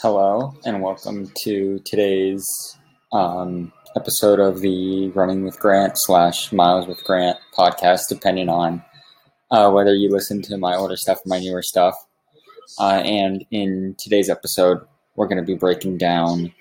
Hello, and welcome to today's um, episode of the Running with Grant slash Miles with Grant podcast, depending on uh, whether you listen to my older stuff or my newer stuff. Uh, and in today's episode, we're going to be breaking down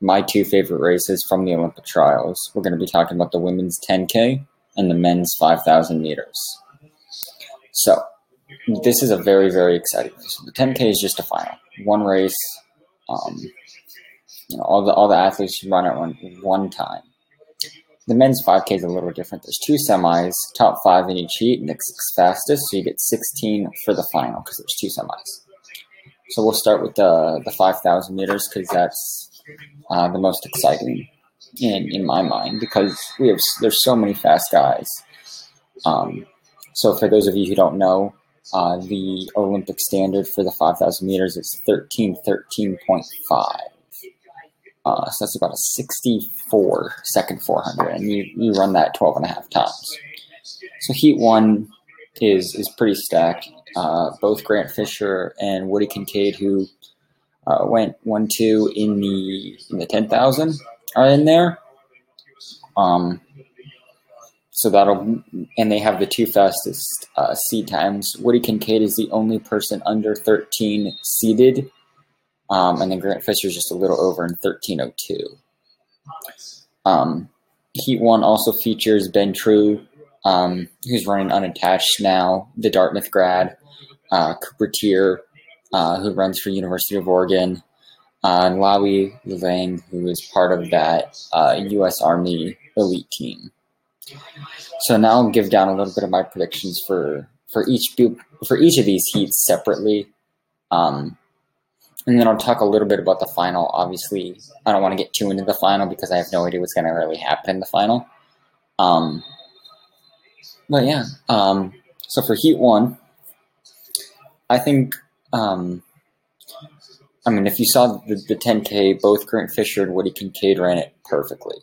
my two favorite races from the Olympic trials. We're going to be talking about the women's 10K and the men's 5,000 meters. So, this is a very, very exciting race. The 10K is just a final, one race um, you know, all the all the athletes run it one one time. The men's 5K is a little different. There's two semis, top five in each heat, and it's fastest, so you get 16 for the final because there's two semis. So we'll start with the the 5,000 meters because that's uh, the most exciting in in my mind because we have there's so many fast guys. Um, so for those of you who don't know, uh, the Olympic standard for the 5,000 meters is 1313.5. Uh, so that's about a 64 second 400, and you, you run that 12 and a half times. So heat one is is pretty stacked. Uh, both Grant Fisher and Woody Kincaid, who uh, went one two in the in the 10,000, are in there. Um, so that'll and they have the two fastest uh, seed times. Woody Kincaid is the only person under 13 seeded, um, and then Grant Fisher is just a little over in 1302. Um, Heat one also features Ben True, um, who's running unattached now, the Dartmouth grad, uh, Cooper Teare, uh, who runs for University of Oregon, uh, and Lawi Lalang, who is part of that U.S. Uh, Army elite team. So now I'll give down a little bit of my predictions for for each for each of these heats separately, um, and then I'll talk a little bit about the final. Obviously, I don't want to get too into the final because I have no idea what's going to really happen in the final. Um, but yeah, um, so for heat one, I think. Um, I mean, if you saw the, the 10K, both Grant Fisher and Woody Kincaid ran it perfectly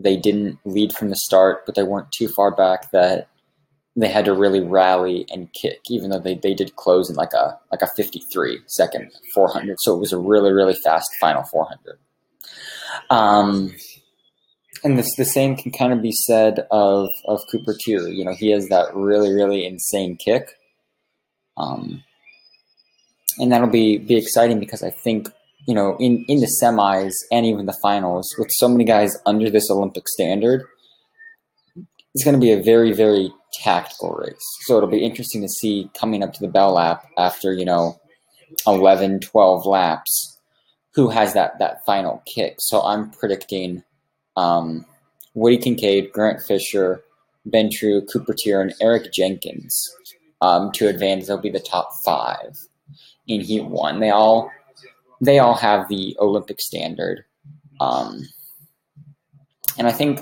they didn't lead from the start, but they weren't too far back that they had to really rally and kick, even though they, they did close in like a like a 53 second 400. So it was a really, really fast final 400. Um, and this, the same can kind of be said of, of Cooper Teare. You know, he has that really, really insane kick. Um, and that'll be, be exciting because I think you know, in, in the semis and even the finals, with so many guys under this Olympic standard, it's going to be a very, very tactical race. So it'll be interesting to see coming up to the bell lap after, you know, 11, 12 laps, who has that, that final kick. So I'm predicting um, Woody Kincaid, Grant Fisher, Ben True, Cooper Teare, and Eric Jenkins um, to advance. They'll be the top five in Heat 1. They all they all have the Olympic standard, um, and I think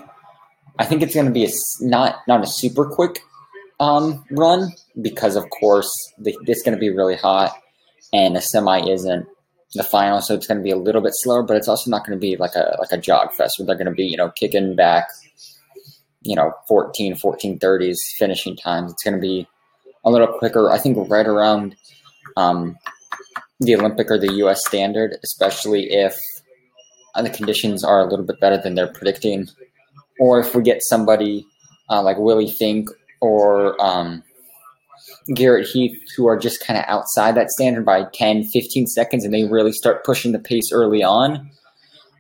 I think it's going to be a, not not a super quick um, run because of course the, it's going to be really hot, and a semi isn't the final, so it's going to be a little bit slower. But it's also not going to be like a like a jog fest where they're going to be you know kicking back, you know 14, 14 30s finishing times. It's going to be a little quicker. I think right around um, the Olympic or the U.S. standard, especially if the conditions are a little bit better than they're predicting, or if we get somebody uh, like Willie Fink or um, Garrett Heath who are just kind of outside that standard by 10, 15 seconds, and they really start pushing the pace early on,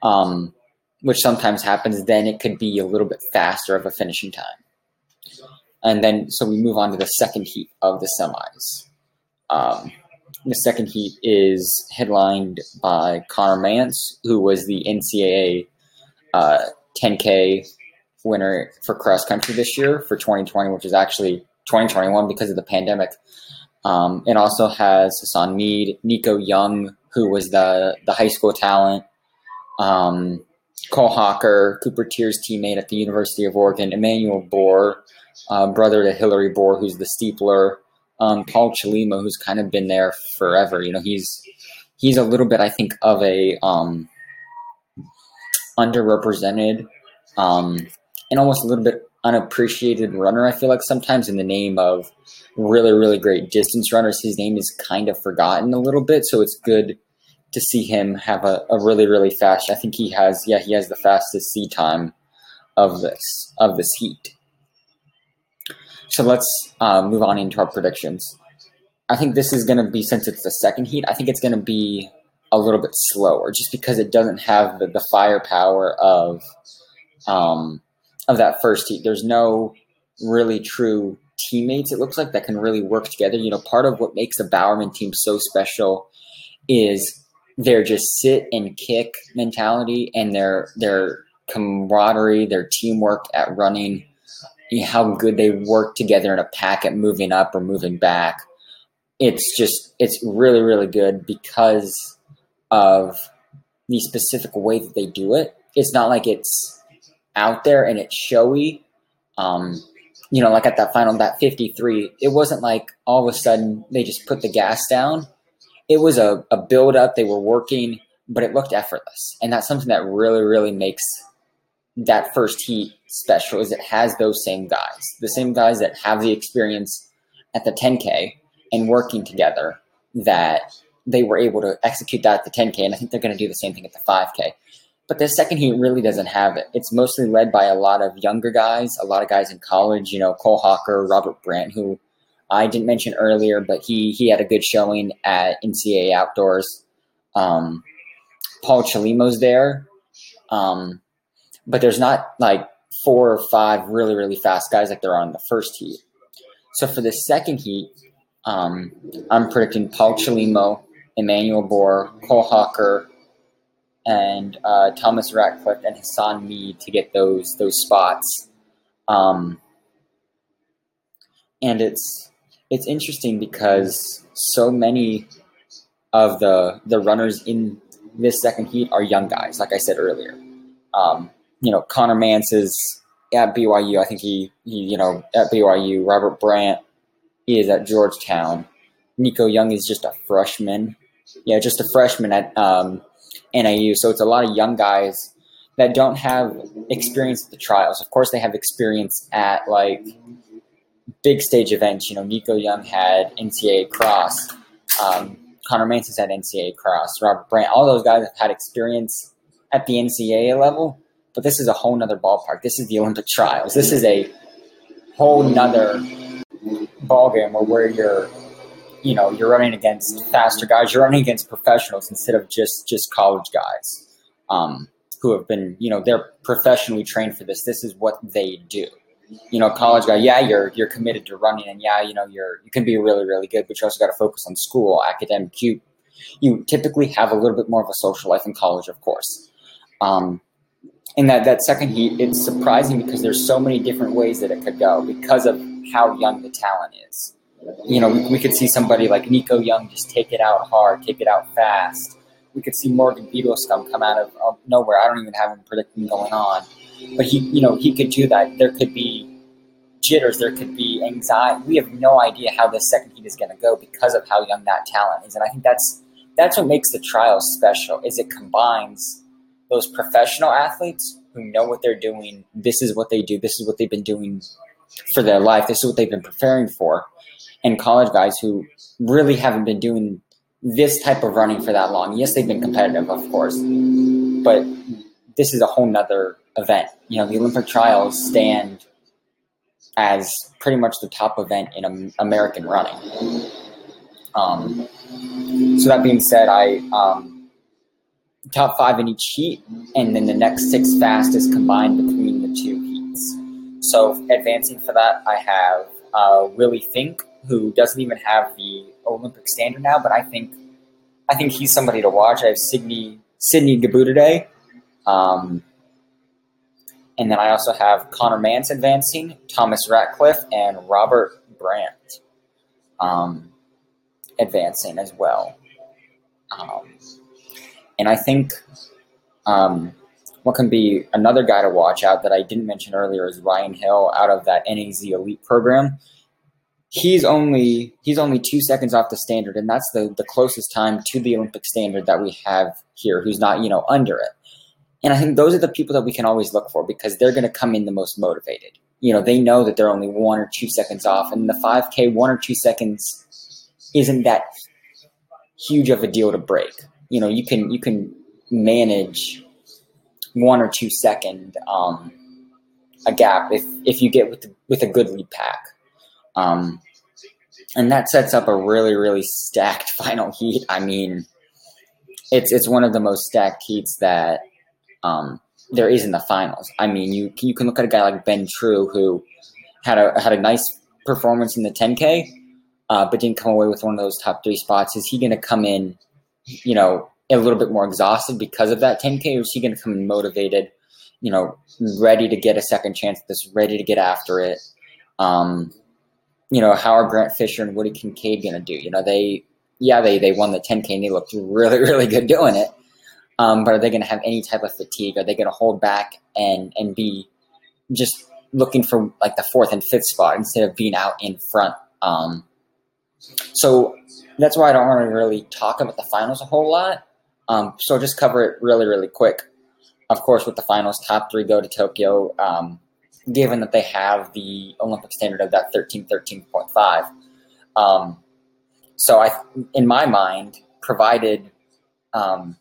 um, which sometimes happens, then it could be a little bit faster of a finishing time. And then, so we move on to the second heat of the semis. Um, the second heat is headlined by Conner Mantz, who was the NCAA uh, 10K winner for cross country this year for 2020, which is actually 2021 because of the pandemic. Um, it also has Hassan Mead, Nico Young, who was the, the high school talent, um, Cole Hocker, Cooper Teare's teammate at the University of Oregon, Emmanuel Bor, uh, brother to Hillary Bor, who's the steepler, um, Paul Chelimo, who's kind of been there forever. You know, he's he's a little bit, I think, of a um, underrepresented um, and almost a little bit unappreciated runner. I feel like sometimes in the name of really, really great distance runners, his name is kind of forgotten a little bit. So it's good to see him have a, a really really fast. I think he has yeah he has the fastest C time of this of this heat. So let's uh, move on into our predictions. I think this is going to be since it's the second heat. I think it's going to be a little bit slower, just because it doesn't have the, the firepower of um, of that first heat. There's no really true teammates. It looks like that can really work together. You know, part of what makes the Bowerman team so special is their just sit and kick mentality and their their camaraderie, their teamwork at running, how good they work together in a pack at moving up or moving back. It's just it's really really good because of the specific way that they do it. It's not like it's out there and it's showy. Um, you know, like at that final that 53, it wasn't like all of a sudden they just put the gas down. It was a, a build up. They were working, but it looked effortless. And that's something that really, really makes that first heat special is it has those same guys, the same guys that have the experience at the 10K and working together that they were able to execute that at the 10K. And I think they're going to do the same thing at the 5K. But the second heat really doesn't have it. It's mostly led by a lot of younger guys, a lot of guys in college, you know, Cole Hocker, Robert Brandt, who I didn't mention earlier, but he he had a good showing at NCAA Outdoors. Um, Paul Chelimo's there. Um, but there's not like four or five really really fast guys like there are in the first heat. So for the second heat, um, I'm predicting Paul Chelimo, Emmanuel Bor, Cole Hocker, and uh, Thomas Ratcliffe and Hassan Mead to get those those spots. Um, and it's it's interesting because so many of the the runners in this second heat are young guys, like I said earlier. Um, you know, Conner Mantz is at BYU. I think he, he, you know, at BYU. Robert Brandt is at Georgetown. Nico Young is just a freshman. Yeah, just a freshman at um, NAU. So it's a lot of young guys that don't have experience at the trials. Of course, they have experience at like big stage events. You know, Nico Young had NCAA cross. Um, Conner Mantz has had NCAA cross. Robert Brandt. All those guys have had experience at the NCAA level but this is a whole nother ballpark. This is the Olympic trials. This is a whole nother ballgame where, where you're, you know, you're running against faster guys. You're running against professionals instead of just just college guys um, who have been, you know, they're professionally trained for this. This is what they do. You know, college guy, yeah, you're you're committed to running, and yeah, you know, you're you can be really really good, but you also got to focus on school, academic. You you typically have a little bit more of a social life in college, of course. Um, in that, that second heat, it's surprising because there's so many different ways that it could go because of how young the talent is. You know, we, we could see somebody like Nico Young just take it out hard, take it out fast. We could see Morgan Beadlescomb come out of, of nowhere. I don't even have him predicting going on. But he, you know, he could do that. There could be jitters, there could be anxiety. We have no idea how the second heat is going to go because of how young that talent is. And I think that's that's what makes the trial special is it combines those professional athletes who know what they're doing. This is what they do. This is what they've been doing for their life. This is what they've been preparing for. And college guys who really haven't been doing this type of running for that long. Yes, they've been competitive, of course, but this is a whole nother event. You know, the Olympic trials stand as pretty much the top event in American running. Um, so that being said, I um, top five in each heat, and then the next six fastest combined between the two heats. So advancing for that, I have uh, Willie Fink, who doesn't even have the Olympic standard now, but I think I think he's somebody to watch. I have Sydney Sydney Gidabuday, um, and then I also have Conner Mantz advancing, Thomas Ratcliffe, and Robert Brandt um, advancing as well. Um, and I think um, what can be another guy to watch out that I didn't mention earlier is Ryan Hill out of that NAZ Elite program. He's only he's only two seconds off the standard, and that's the the closest time to the Olympic standard that we have here. Who's not you know under it. And I think those are the people that we can always look for because they're going to come in the most motivated. You know, they know that they're only one or two seconds off, and the 5K, one or two seconds isn't that huge of a deal to break you know, you can you can manage one or two second um, a gap if if you get with with a good lead pack. Um, and that sets up a really really stacked final heat. I mean, it's it's one of the most stacked heats that um, there is in the finals. I mean, you you can look at a guy like Ben True who had a had a nice performance in the 10K, uh, but didn't come away with one of those top three spots. Is he going to come in, you know, a little bit more exhausted because of that 10K, or is he going to come motivated, you know, ready to get a second chance at this, ready to get after it? Um, you know, how are Grant Fisher and Woody Kincaid going to do? You know, they, yeah, they they won the 10K and they looked really, really good doing it. Um, but are they going to have any type of fatigue? Are they going to hold back and and be just looking for like the fourth and fifth spot instead of being out in front? Um, so that's why I don't want to really talk about the finals a whole lot. Um, so just cover it really, really quick. Of course, with the finals, top three go to Tokyo, um, given that they have the Olympic standard of that 13, 13.5. Um, so I, in my mind, provided um,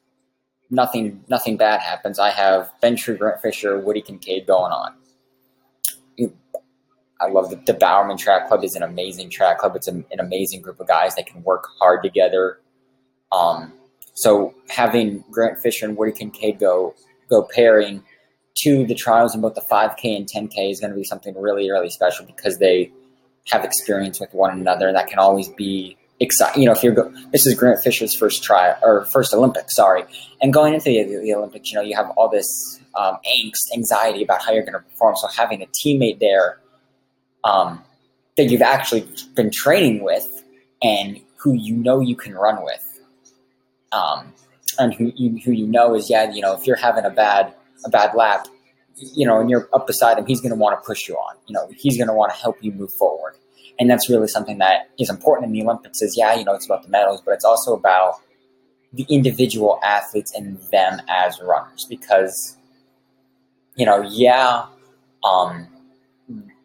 nothing nothing bad happens, I have Ben True, Grant Fisher, Woody Kincaid going on. I love the, the Bowerman Track Club is an amazing track club. It's an, an amazing group of guys that can work hard together. Um, so having Grant Fisher and Woody Kincaid go go pairing to the trials in both the 5K and 10K is going to be something really really special because they have experience with one another. That can always be exciting. You know, if you're go- this is Grant Fisher's first try or first Olympics, sorry, and going into the, the Olympics, you know, you have all this um, angst, anxiety about how you're going to perform. So having a teammate there um, that you've actually been training with and who you know you can run with um, and who you, who you know is yeah, you know, if you're having a bad a bad lap, you know, and you're up beside him, he's going to want to push you on. You know, he's going to want to help you move forward, and that's really something that is important in the Olympics. Is yeah, you know, it's about the medals, but it's also about the individual athletes and them as runners because you know, yeah, um,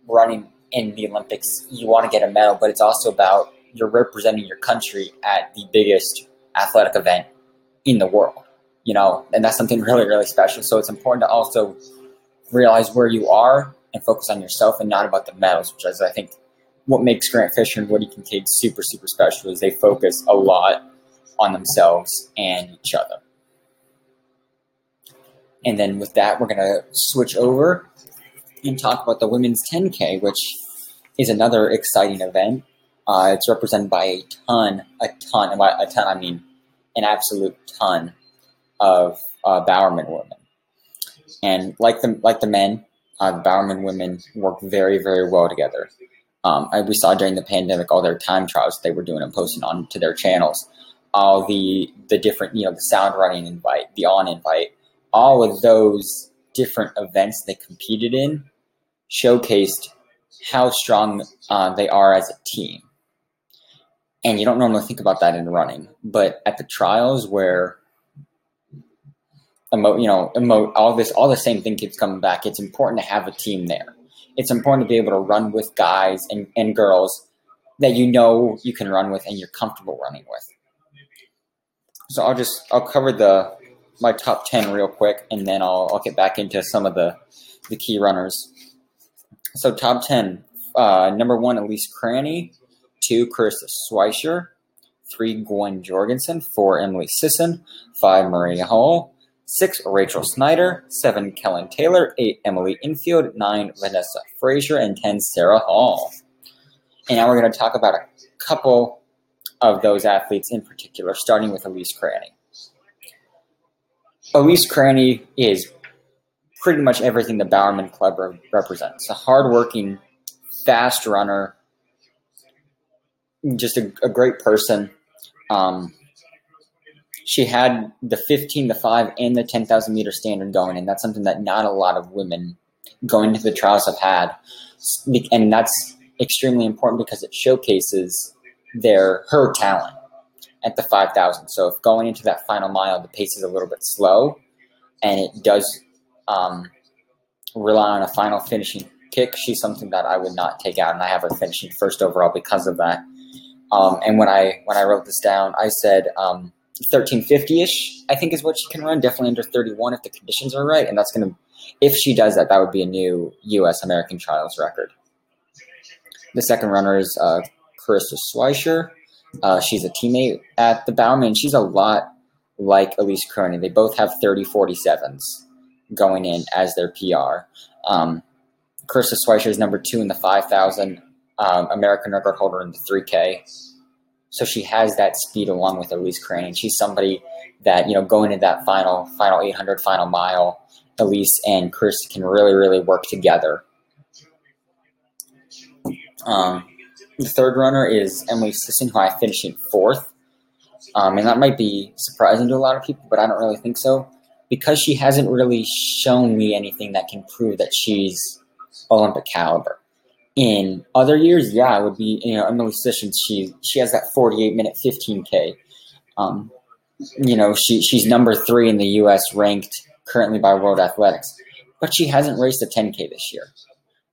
running in the Olympics, you want to get a medal, but it's also about you're representing your country at the biggest athletic event in the world, you know, and that's something really, really special. So it's important to also realize where you are and focus on yourself and not about the medals, which is, I think, what makes Grant Fisher and Woody Kincaid super, super special is they focus a lot on themselves and each other. And then with that, we're going to switch over and talk about the women's 10K, which is another exciting event. Uh, it's represented by a ton, a ton, and by a ton I mean an absolute ton of uh, Bowerman women. And like the like the men, uh, Bowerman women work very very well together. Um, we saw during the pandemic all their time trials they were doing and posting on to their channels. All the the different you know the sound running invite, the on invite, all of those different events they competed in showcased how strong uh, they are as a team and you don't normally think about that in running. But at the trials where emo, you know, emo, all this, all the same thing keeps coming back. It's important to have a team there. It's important to be able to run with guys and, and girls that you know you can run with and you're comfortable running with. So I'll just I'll cover the my top ten real quick, and then I'll I'll get back into some of the the key runners. So top ten, uh, number one, Elise Cranny. Two, Karissa Schweizer. three, Gwen Jorgensen, four, Emily Sisson, five, Marielle Hall, six, Rachel Schneider, seven, Kellyn Taylor, eight, Emily Infeld, nine, Vanessa Fraser, and ten, Sarah Hall. And now we're going to talk about a couple of those athletes in particular, starting with Elise Cranny. Elise Cranny is pretty much everything the Bowerman Club represents. A hardworking, fast runner just a, a great person. Um, she had the 15 to 5 and the 10,000 meter standard going, and that's something that not a lot of women going to the trials have had. And that's extremely important because it showcases their her talent at the 5,000. So if going into that final mile, the pace is a little bit slow, and it does um, rely on a final finishing kick, she's something that I would not take out, and I have her finishing first overall because of that. Um, and when I when I wrote this down, I said um, 1350 ish, I think is what she can run. Definitely under 31 if the conditions are right. And that's going to, if she does that, that would be a new U.S. American trials record. The second runner is uh, Karissa Schweizer. Uh, she's a teammate at the Bowerman. She's a lot like Elise Cranny. They both have 30 47s going in as their PR. Um, Karissa Schweizer is number two in the 5,000, um, American record holder in the 3K. So she has that speed along with Elise Crane. And She's somebody that, you know, going into that final, final 800, final mile, Elise and Chris can really, really work together. Um, the third runner is Emily Sisson, who I finished in fourth. Um, and that might be surprising to a lot of people, but I don't really think so. Because she hasn't really shown me anything that can prove that she's Olympic caliber. In other years, yeah, it would be you know Emily Sisson. She she has that 48 minute 15k. Um, you know she she's number three in the U.S. ranked currently by World Athletics, but she hasn't raced a 10k this year.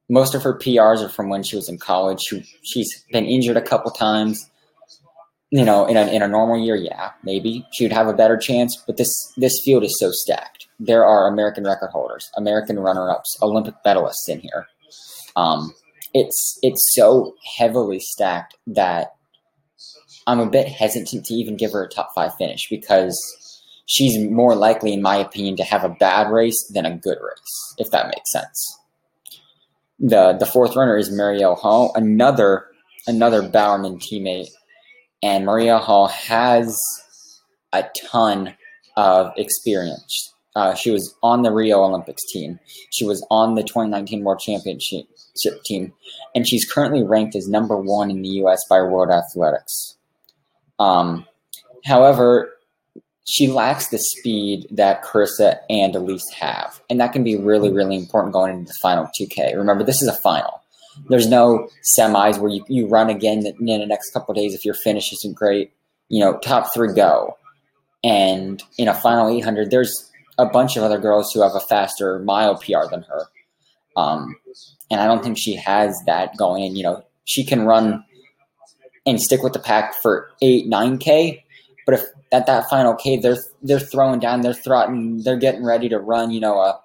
Most of her PRs are from when she was in college. She, she's been injured a couple times. You know, in a in a normal year, yeah, maybe she would have a better chance. But this this field is so stacked. There are American record holders, American runner ups, Olympic medalists in here. Um, it's it's so heavily stacked that I'm a bit hesitant to even give her a top five finish because she's more likely, in my opinion, to have a bad race than a good race, if that makes sense. The the fourth runner is Marielle Hall, another another Bowerman teammate, and Marielle Hall has a ton of experience. Uh, she was on the Rio Olympics team. She was on the 2019 World Championship team, and she's currently ranked as number one in the U.S. by World Athletics. Um, however, she lacks the speed that Karissa and Elise have, and that can be really, really important going into the final 2K. Remember, this is a final. There's no semis where you, you run again in the next couple days if your finish isn't great. You know, top three go. And in a final 800, there's a bunch of other girls who have a faster mile PR than her. Um, and I don't think she has that going in. You know, she can run and stick with the pack for eight, nine K, but if at that final K they're they're throwing down, they're throwing, they're getting ready to run, you know, a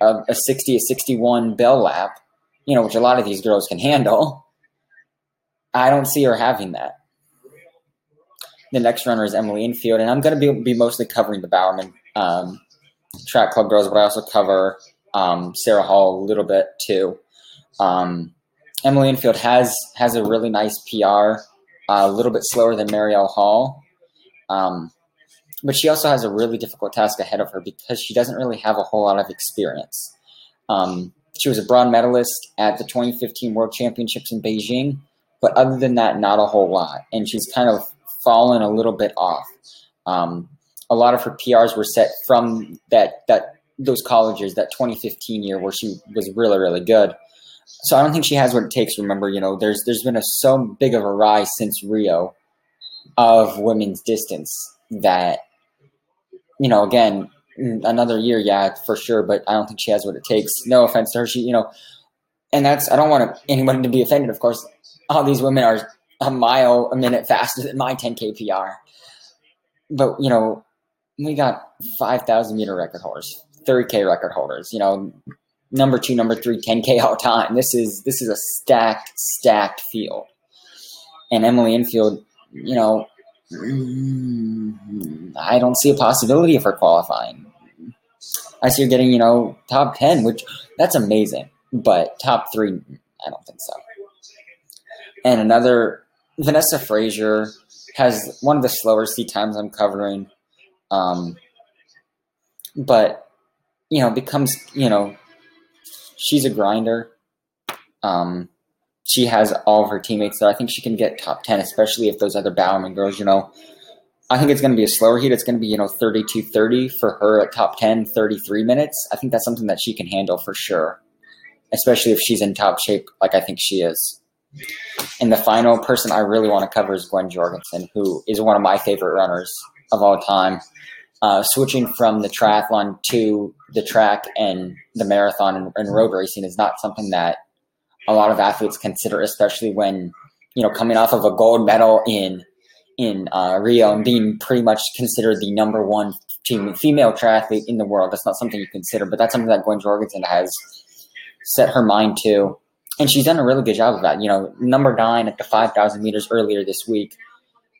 a, a sixty, a sixty-one bell lap, you know, which a lot of these girls can handle. I don't see her having that. The next runner is Emily Infeld, and I'm going to be, be mostly covering the Bowerman um, track club girls, but I also cover um, Sarah Hall a little bit too. Um, Emily Infeld has has a really nice PR, uh, a little bit slower than Marielle Hall, um, but she also has a really difficult task ahead of her because she doesn't really have a whole lot of experience. Um, she was a bronze medalist at the 2015 World Championships in Beijing, but other than that, not a whole lot, and she's kind of fallen a little bit off. Um, a lot of her PRs were set from that that those colleges that 2015 year where she was really really good. So I don't think she has what it takes. Remember, you know, there's there's been a so big of a rise since Rio of women's distance that you know again another year, yeah, for sure. But I don't think she has what it takes. No offense to her, she you know, and that's I don't want anyone to be offended. Of course, all these women are a mile a minute faster than my 10k PR. But you know, we got 5,000 meter record holders, 30k record holders. You know, number two, number three, 10k all time. This is this is a stacked, stacked field. And Emily Infeld, you know, mm, I don't see a possibility of her qualifying. I see her getting, you know, top 10, which that's amazing. But top three, I don't think so. And another, Vanessa Fraser has one of the slower seat times I'm covering. Um, but, you know, becomes, you know, she's a grinder. Um, she has all of her teammates there. I think she can get top 10, especially if those other Bowerman girls, you know, I think it's going to be a slower heat. It's going to be, you know, 32 30 for her at top 10, 33 minutes. I think that's something that she can handle for sure, especially if she's in top shape like I think she is. And the final person I really want to cover is Gwen Jorgensen, who is one of my favorite runners of all time uh, switching from the triathlon to the track and the marathon and, and, road racing is not something that a lot of athletes consider, especially when you know coming off of a gold medal in in uh, Rio and being pretty much considered the number one female triathlete in the world. That's not something you consider, but that's something that Gwen Jorgensen has set her mind to. And she's done a really good job of that. You know, number nine at the 5,000 meters earlier this week.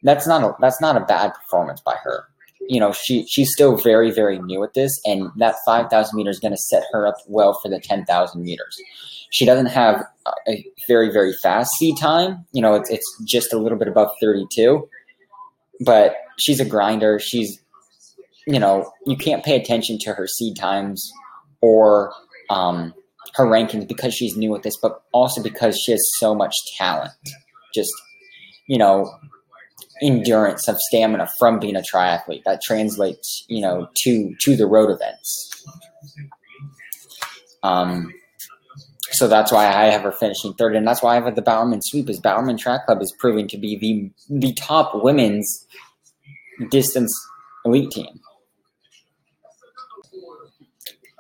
That's not a, that's not a bad performance by her. You know, she she's still very very new at this, and that 5,000 meters is going to set her up well for the 10,000 meters. She doesn't have a very very fast seed time. You know, it's it's just a little bit above 32, but she's a grinder. She's you know, you can't pay attention to her seed times or um, her rankings because she's new at this, but also because she has so much talent. Just, you know, endurance of stamina from being a triathlete that translates, you know, to to the road events. Um, so that's why I have her finishing third, and that's why I have the Bowerman sweep. Is Bowerman Track Club is proving to be the the top women's distance elite team.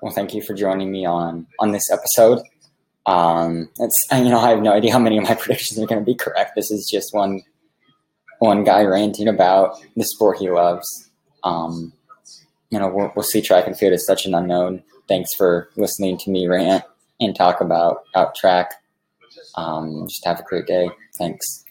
Well, thank you for joining me on on this episode. Um, it's you know I have no idea how many of my predictions are going to be correct. This is just one one guy ranting about the sport he loves. Um, you know, we'll, we'll see. Track and field is such an unknown. Thanks for listening to me rant and talk about out track. Um, just have a great day. Thanks.